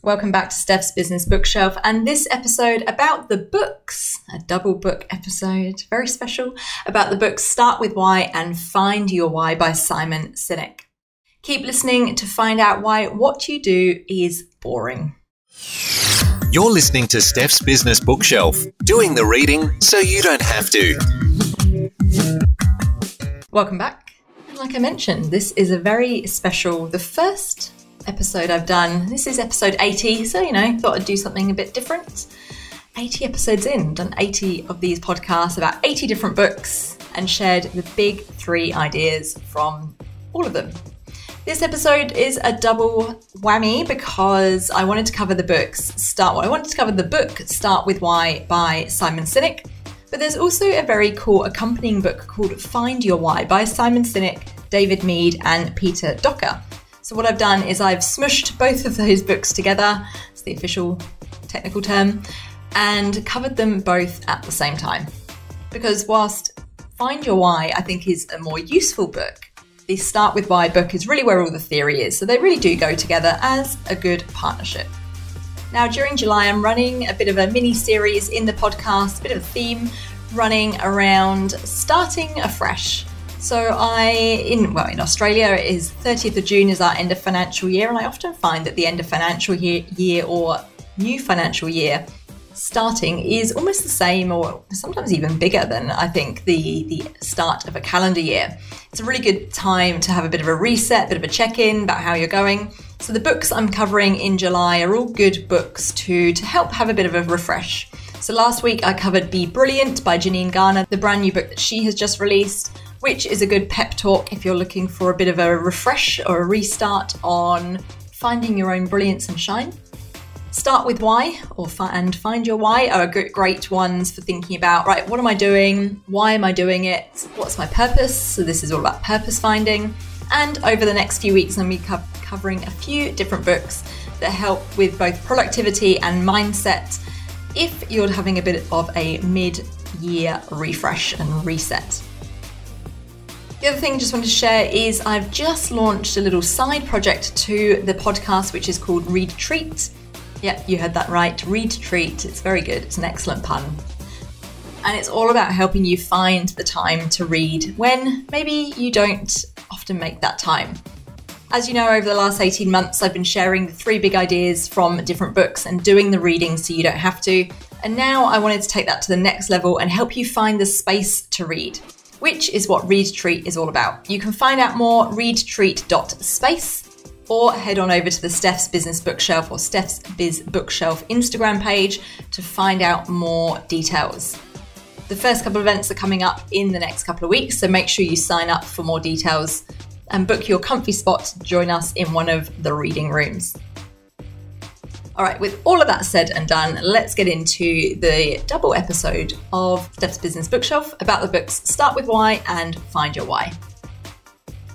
Welcome back to Steph's Business Bookshelf and this episode about the books, a double book episode, very special, about the books Start With Why and Find Your Why by Simon Sinek. Keep listening to find out why what you do is boring. You're listening to Steph's Business Bookshelf, doing the reading so you don't have to. Welcome back. Like I mentioned, this is a very special, the first episode I've done. This is episode 80, so you know, thought I'd do something a bit different. 80 episodes in, done 80 of these podcasts about 80 different books and shared the big three ideas from all of them. This episode is a double whammy because I wanted to cover the books start I wanted to cover the book Start with Why by Simon Sinek, but there's also a very cool accompanying book called Find Your Why by Simon Sinek, David Mead, and Peter Docker. So what I've done is I've smushed both of those books together, it's the official technical term, and covered them both at the same time. Because whilst Find Your Why, I think, is a more useful book, the Start With Why book is really where all the theory is. So they really do go together as a good partnership. Now, during July, I'm running a bit of a mini series in the podcast, a bit of a theme running around starting afresh. So I in well in Australia it is 30th of June is our end of financial year, and I often find that the end of financial year, or new financial year starting is almost the same or sometimes even bigger than I think the the start of a calendar year. It's a really good time to have a bit of a reset, a bit of a check-in about how you're going. So the books I'm covering in July are all good books to to help have a bit of a refresh. So last week I covered Be Brilliant by Janine Garner, the brand new book that she has just released which is a good pep talk if you're looking for a bit of a refresh or a restart on finding your own brilliance and shine. Start with why or fi- and find your why are great ones for thinking about right what am I doing why am I doing it what's my purpose so this is all about purpose finding and over the next few weeks I'm going to be co- covering a few different books that help with both productivity and mindset if you're having a bit of a mid-year refresh and reset. The other thing I just wanted to share is I've just launched a little side project to the podcast, which is called Read Treat. Yep, you heard that right. Read Treat. It's very good. It's an excellent pun. And it's all about helping you find the time to read when maybe you don't often make that time. As you know, over the last 18 months, I've been sharing the three big ideas from different books and doing the reading so you don't have to. And now I wanted to take that to the next level and help you find the space to read which is what Read Treat is all about. You can find out more readtreat.space or head on over to the Steph's Business Bookshelf or Steph's Biz Bookshelf Instagram page to find out more details. The first couple of events are coming up in the next couple of weeks, so make sure you sign up for more details and book your comfy spot to join us in one of the reading rooms. All right, with all of that said and done, let's get into the double episode of Steph's Business Bookshelf about the books Start With Why and Find Your Why.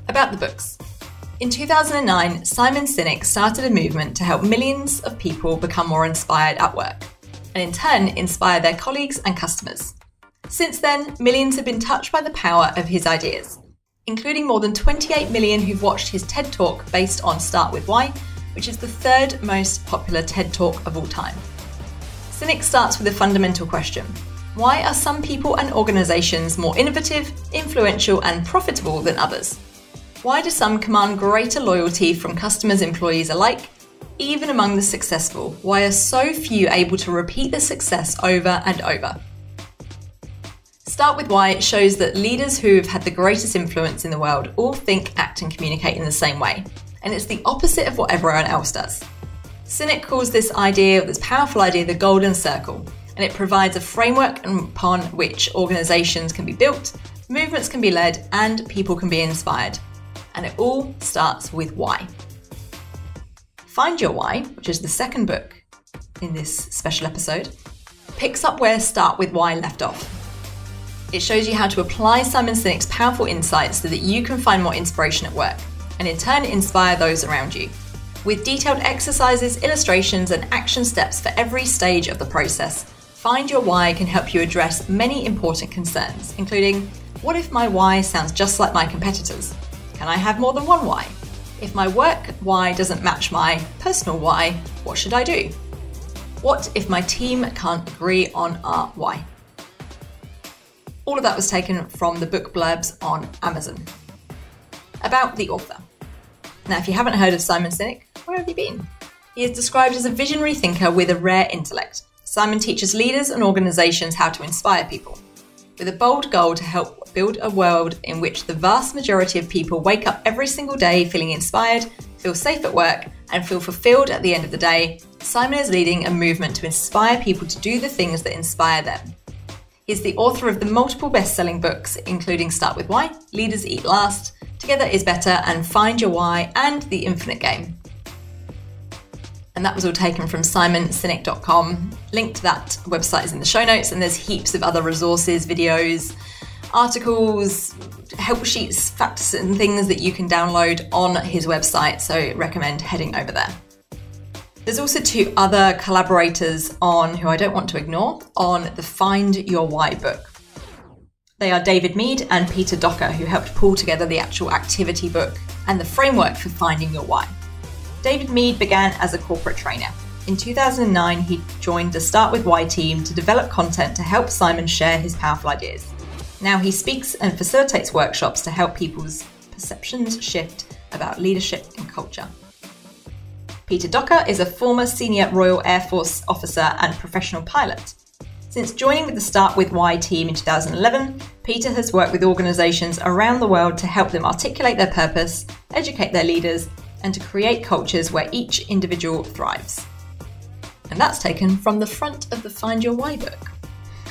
About the books. In 2009, Simon Sinek started a movement to help millions of people become more inspired at work, and in turn, inspire their colleagues and customers. Since then, millions have been touched by the power of his ideas, including more than 28 million who've watched his TED Talk based on Start With Why which is the third most popular TED Talk of all time. Sinek starts with a fundamental question Why are some people and organizations more innovative, influential, and profitable than others? Why do some command greater loyalty from customers, employees alike? Even among the successful, why are so few able to repeat the success over and over? Start with Why it shows that leaders who have had the greatest influence in the world all think, act, and communicate in the same way and it's the opposite of what everyone else does. Sinek calls this idea, this powerful idea, the golden circle, and it provides a framework upon which organizations can be built, movements can be led, and people can be inspired. And it all starts with why. Find Your Why, which is the second book in this special episode, picks up where Start with Why left off. It shows you how to apply Simon Sinek's powerful insights so that you can find more inspiration at work and in turn inspire those around you. With detailed exercises, illustrations, and action steps for every stage of the process, Find Your Why can help you address many important concerns, including what if my why sounds just like my competitors? Can I have more than one why? If my work why doesn't match my personal why, what should I do? What if my team can't agree on our why? All of that was taken from the book blurbs on Amazon. About the author. Now, if you haven't heard of Simon Sinek, where have you been? He is described as a visionary thinker with a rare intellect. Simon teaches leaders and organizations how to inspire people, with a bold goal to help build a world in which the vast majority of people wake up every single day feeling inspired, feel safe at work, and feel fulfilled at the end of the day. Simon is leading a movement to inspire people to do the things that inspire them. He's the author of the multiple best selling books, including Start With Why, Leaders Eat Last, Together is Better, and Find Your Why, and The Infinite Game and that was all taken from simonsinek.com. Link to that website is in the show notes, and there's heaps of other resources, videos, articles, help sheets, facts, and things that you can download on his website. So, recommend heading over there. There's also two other collaborators on who I don't want to ignore on the Find Your Why book. They are David Mead and Peter Docker, who helped pull together the actual activity book and the framework for finding your why. David Mead began as a corporate trainer. In 2009, he joined the Start With Why team to develop content to help Simon share his powerful ideas. Now he speaks and facilitates workshops to help people's perceptions shift about leadership and culture. Peter Docker is a former senior Royal Air Force officer and professional pilot. Since joining with the Start With Why team in 2011, Peter has worked with organisations around the world to help them articulate their purpose, educate their leaders, and to create cultures where each individual thrives. And that's taken from the front of the Find Your Why book.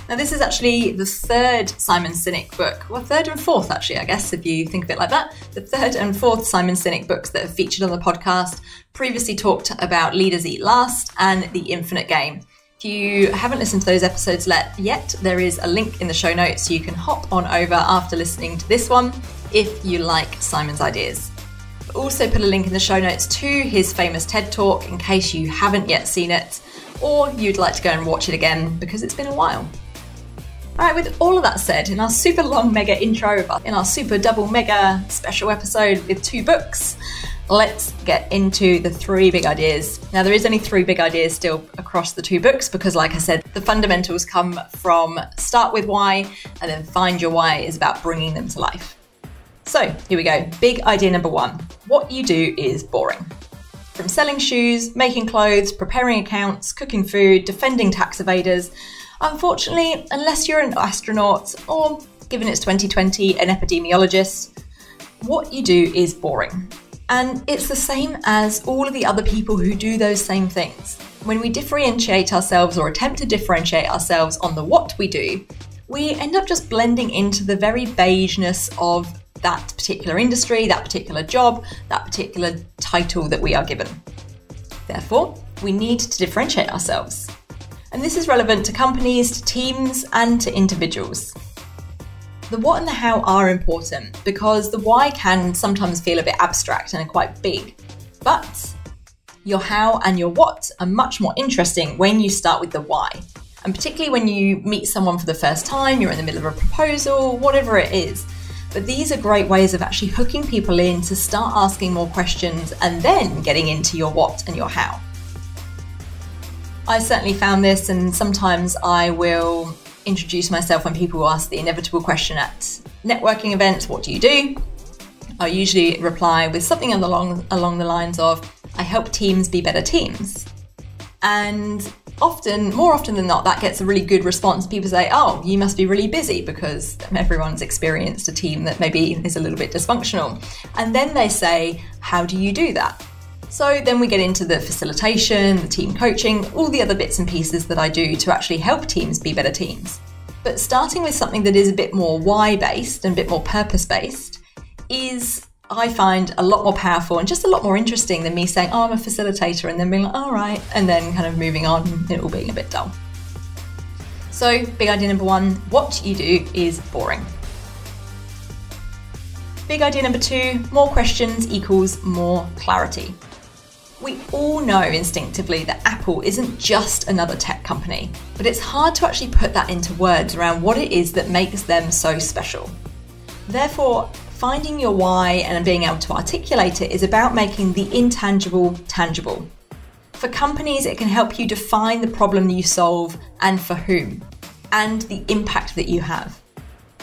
Now, this is actually the third Simon Sinek book, well, third and fourth, actually, I guess, if you think of it like that. The third and fourth Simon Sinek books that have featured on the podcast previously talked about Leaders Eat Last and The Infinite Game. If you haven't listened to those episodes yet, there is a link in the show notes you can hop on over after listening to this one if you like Simon's ideas also put a link in the show notes to his famous TED Talk in case you haven't yet seen it or you'd like to go and watch it again because it's been a while. Alright, with all of that said, in our super long mega intro, in our super double mega special episode with two books, let's get into the three big ideas. Now, there is only three big ideas still across the two books because, like I said, the fundamentals come from start with why and then find your why is about bringing them to life. So, here we go. Big idea number one what you do is boring. From selling shoes, making clothes, preparing accounts, cooking food, defending tax evaders, unfortunately, unless you're an astronaut or, given it's 2020, an epidemiologist, what you do is boring. And it's the same as all of the other people who do those same things. When we differentiate ourselves or attempt to differentiate ourselves on the what we do, we end up just blending into the very beigeness of that particular industry, that particular job, that particular title that we are given. Therefore, we need to differentiate ourselves. And this is relevant to companies, to teams, and to individuals. The what and the how are important because the why can sometimes feel a bit abstract and quite big. But your how and your what are much more interesting when you start with the why. And particularly when you meet someone for the first time, you're in the middle of a proposal, whatever it is, but these are great ways of actually hooking people in to start asking more questions and then getting into your what and your how. I certainly found this, and sometimes I will introduce myself when people ask the inevitable question at networking events what do you do? I usually reply with something along, along the lines of I help teams be better teams. And often, more often than not, that gets a really good response. People say, Oh, you must be really busy because everyone's experienced a team that maybe is a little bit dysfunctional. And then they say, How do you do that? So then we get into the facilitation, the team coaching, all the other bits and pieces that I do to actually help teams be better teams. But starting with something that is a bit more why based and a bit more purpose based is I find a lot more powerful and just a lot more interesting than me saying, oh, I'm a facilitator, and then being like, all right, and then kind of moving on, it all being a bit dull. So, big idea number one what you do is boring. Big idea number two more questions equals more clarity. We all know instinctively that Apple isn't just another tech company, but it's hard to actually put that into words around what it is that makes them so special. Therefore, finding your why and being able to articulate it is about making the intangible tangible. For companies, it can help you define the problem you solve and for whom, and the impact that you have.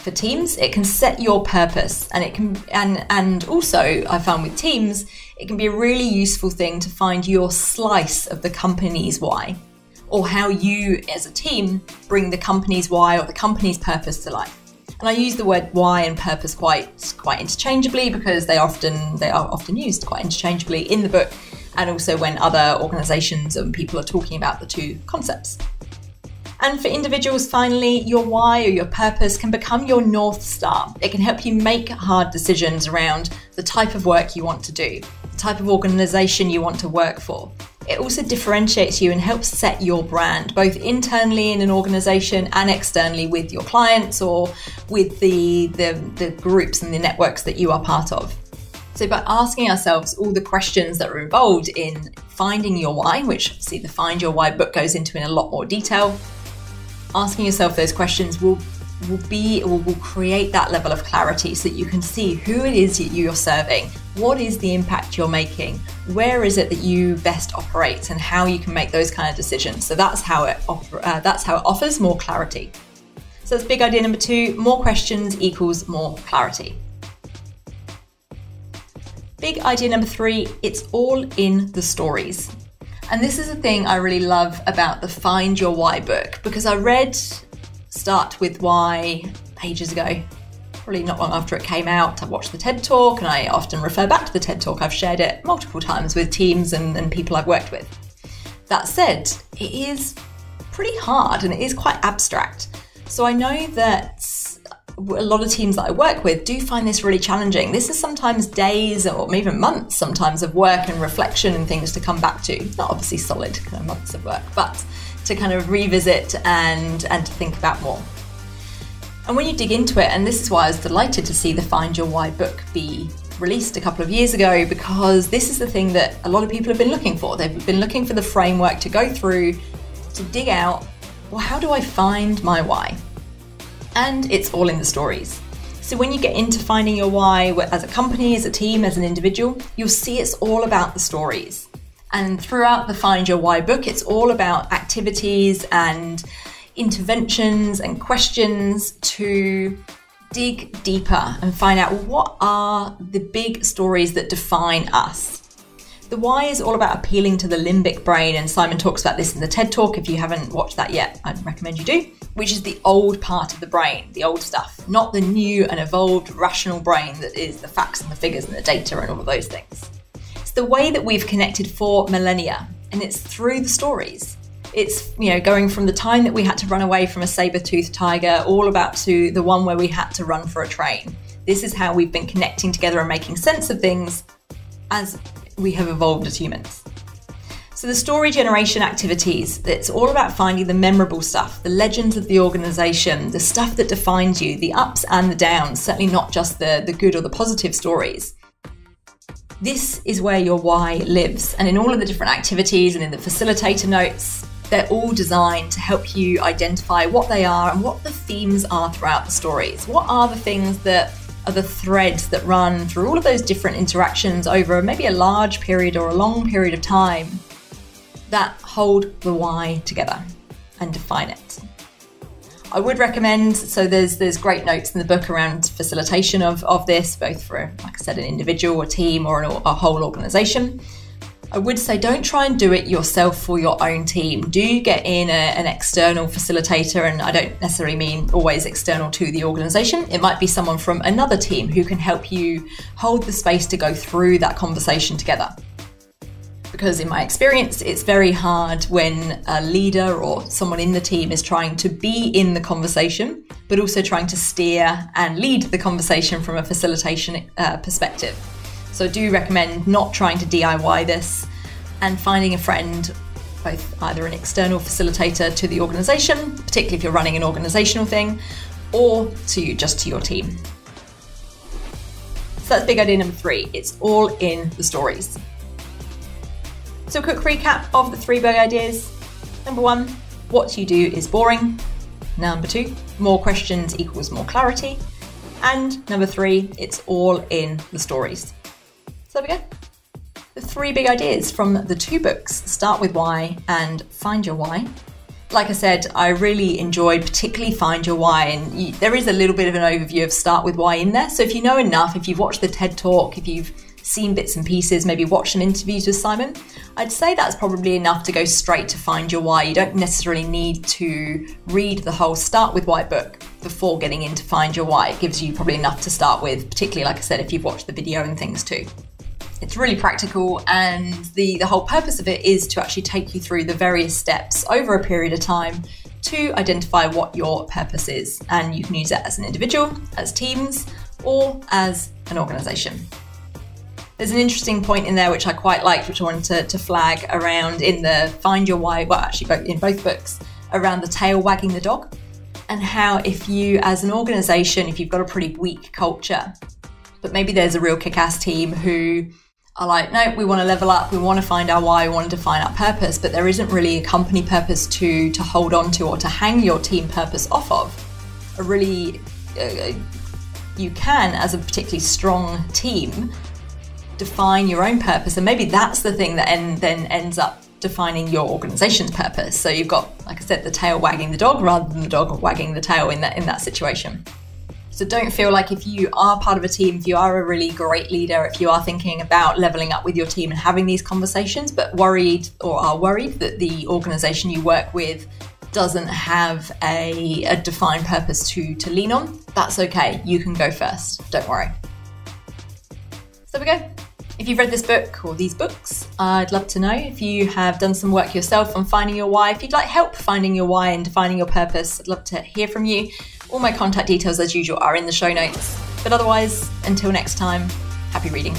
For teams, it can set your purpose, and it can, and and also I found with teams, it can be a really useful thing to find your slice of the company's why, or how you as a team bring the company's why or the company's purpose to life. And I use the word why and purpose quite quite interchangeably because they often they are often used quite interchangeably in the book and also when other organizations and people are talking about the two concepts. And for individuals, finally, your why or your purpose can become your North Star. It can help you make hard decisions around the type of work you want to do, the type of organization you want to work for. It also differentiates you and helps set your brand, both internally in an organization and externally with your clients or with the, the, the groups and the networks that you are part of. So, by asking ourselves all the questions that are involved in finding your why, which see the Find Your Why book goes into in a lot more detail, asking yourself those questions will will be will, will create that level of clarity so that you can see who it is that you're serving what is the impact you're making where is it that you best operate and how you can make those kind of decisions. So that's how it uh, that's how it offers more clarity. So that's big idea number two more questions equals more clarity. Big idea number three it's all in the stories. And this is a thing I really love about the Find Your Why book because I read Start with Why ages ago, probably not long after it came out. I watched the TED Talk and I often refer back to the TED Talk. I've shared it multiple times with teams and, and people I've worked with. That said, it is pretty hard and it is quite abstract. So I know that a lot of teams that I work with do find this really challenging. This is sometimes days or even months sometimes of work and reflection and things to come back to. Not obviously solid kind of months of work, but to kind of revisit and and to think about more. And when you dig into it, and this is why I was delighted to see the Find Your Why book be released a couple of years ago, because this is the thing that a lot of people have been looking for. They've been looking for the framework to go through to dig out, well, how do I find my why? And it's all in the stories. So when you get into finding your why as a company, as a team, as an individual, you'll see it's all about the stories. And throughout the Find Your Why book, it's all about activities and interventions and questions to dig deeper and find out what are the big stories that define us. The why is all about appealing to the limbic brain, and Simon talks about this in the TED Talk. If you haven't watched that yet, I'd recommend you do, which is the old part of the brain, the old stuff, not the new and evolved rational brain that is the facts and the figures and the data and all of those things. It's the way that we've connected for millennia, and it's through the stories. It's you know going from the time that we had to run away from a saber-toothed tiger, all about to the one where we had to run for a train. This is how we've been connecting together and making sense of things as we have evolved as humans. So, the story generation activities, it's all about finding the memorable stuff, the legends of the organization, the stuff that defines you, the ups and the downs, certainly not just the, the good or the positive stories. This is where your why lives. And in all of the different activities and in the facilitator notes, they're all designed to help you identify what they are and what the themes are throughout the stories. What are the things that are the threads that run through all of those different interactions over maybe a large period or a long period of time that hold the why together and define it. I would recommend so there's there's great notes in the book around facilitation of, of this, both for like I said, an individual, a team, or an, a whole organization. I would say don't try and do it yourself for your own team. Do get in a, an external facilitator, and I don't necessarily mean always external to the organization. It might be someone from another team who can help you hold the space to go through that conversation together. Because, in my experience, it's very hard when a leader or someone in the team is trying to be in the conversation, but also trying to steer and lead the conversation from a facilitation uh, perspective. So I do recommend not trying to DIY this and finding a friend, both either an external facilitator to the organisation, particularly if you're running an organisational thing, or to you, just to your team. So that's big idea number three. It's all in the stories. So a quick recap of the three big ideas. Number one, what you do is boring. Number two, more questions equals more clarity. And number three, it's all in the stories. So there we go. The three big ideas from the two books Start with Why and Find Your Why. Like I said, I really enjoyed particularly Find Your Why, and you, there is a little bit of an overview of Start with Why in there. So if you know enough, if you've watched the TED Talk, if you've seen bits and pieces, maybe watched some interviews with Simon, I'd say that's probably enough to go straight to find your why. You don't necessarily need to read the whole Start with Why book before getting into Find Your Why. It gives you probably enough to start with, particularly, like I said, if you've watched the video and things too. It's really practical, and the, the whole purpose of it is to actually take you through the various steps over a period of time to identify what your purpose is. And you can use it as an individual, as teams, or as an organization. There's an interesting point in there which I quite liked, which I wanted to, to flag around in the Find Your Why, well, actually, in both books, around the tail wagging the dog, and how if you, as an organization, if you've got a pretty weak culture, but maybe there's a real kick ass team who are like, no, we want to level up, we want to find our why, we want to define our purpose, but there isn't really a company purpose to to hold on to or to hang your team purpose off of. A really, uh, you can, as a particularly strong team, define your own purpose, and maybe that's the thing that en- then ends up defining your organization's purpose. So you've got, like I said, the tail wagging the dog rather than the dog wagging the tail in that in that situation. So don't feel like if you are part of a team, if you are a really great leader, if you are thinking about leveling up with your team and having these conversations, but worried or are worried that the organization you work with doesn't have a, a defined purpose to, to lean on, that's okay. You can go first. Don't worry. So there we go. If you've read this book or these books, I'd love to know. If you have done some work yourself on finding your why, if you'd like help finding your why and defining your purpose, I'd love to hear from you. All my contact details, as usual, are in the show notes. But otherwise, until next time, happy reading.